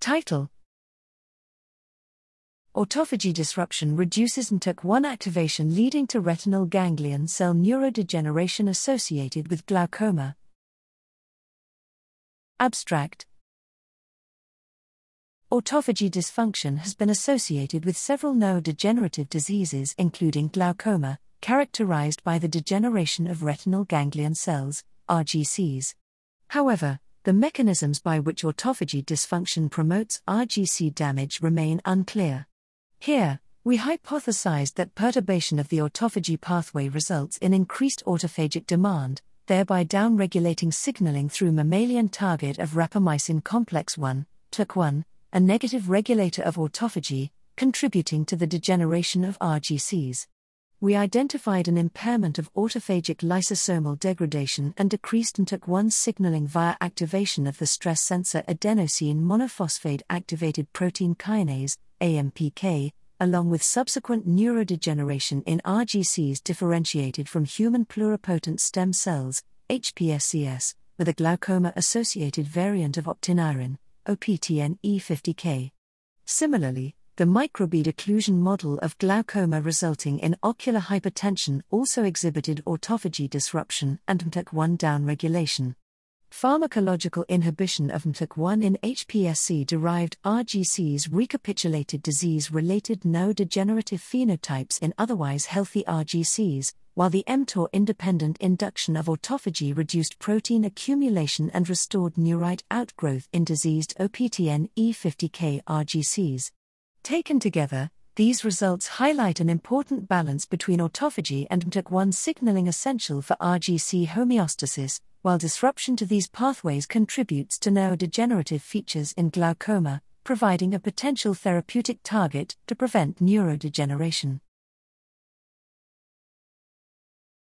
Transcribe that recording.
Title Autophagy disruption reduces mTORC1 activation, leading to retinal ganglion cell neurodegeneration associated with glaucoma. Abstract Autophagy dysfunction has been associated with several neurodegenerative diseases, including glaucoma, characterized by the degeneration of retinal ganglion cells, RGCs. However, the mechanisms by which autophagy dysfunction promotes RGC damage remain unclear. Here, we hypothesized that perturbation of the autophagy pathway results in increased autophagic demand, thereby downregulating signaling through mammalian target of rapamycin complex 1, mTORC1, a negative regulator of autophagy, contributing to the degeneration of RGCs. We identified an impairment of autophagic lysosomal degradation and decreased mTORC1 signaling via activation of the stress sensor adenosine monophosphate activated protein kinase, AMPK, along with subsequent neurodegeneration in RGCs differentiated from human pluripotent stem cells, HPSCS, with a glaucoma associated variant of optineurin, OPTN E50K. Similarly, the microbead occlusion model of glaucoma resulting in ocular hypertension also exhibited autophagy disruption and mTORC1 downregulation. Pharmacological inhibition of mTORC1 in HPSC derived RGCs recapitulated disease related neurodegenerative phenotypes in otherwise healthy RGCs, while the mTOR independent induction of autophagy reduced protein accumulation and restored neurite outgrowth in diseased OPTN E50K RGCs. Taken together, these results highlight an important balance between autophagy and mTORC1 signaling essential for RGC homeostasis, while disruption to these pathways contributes to neurodegenerative features in glaucoma, providing a potential therapeutic target to prevent neurodegeneration.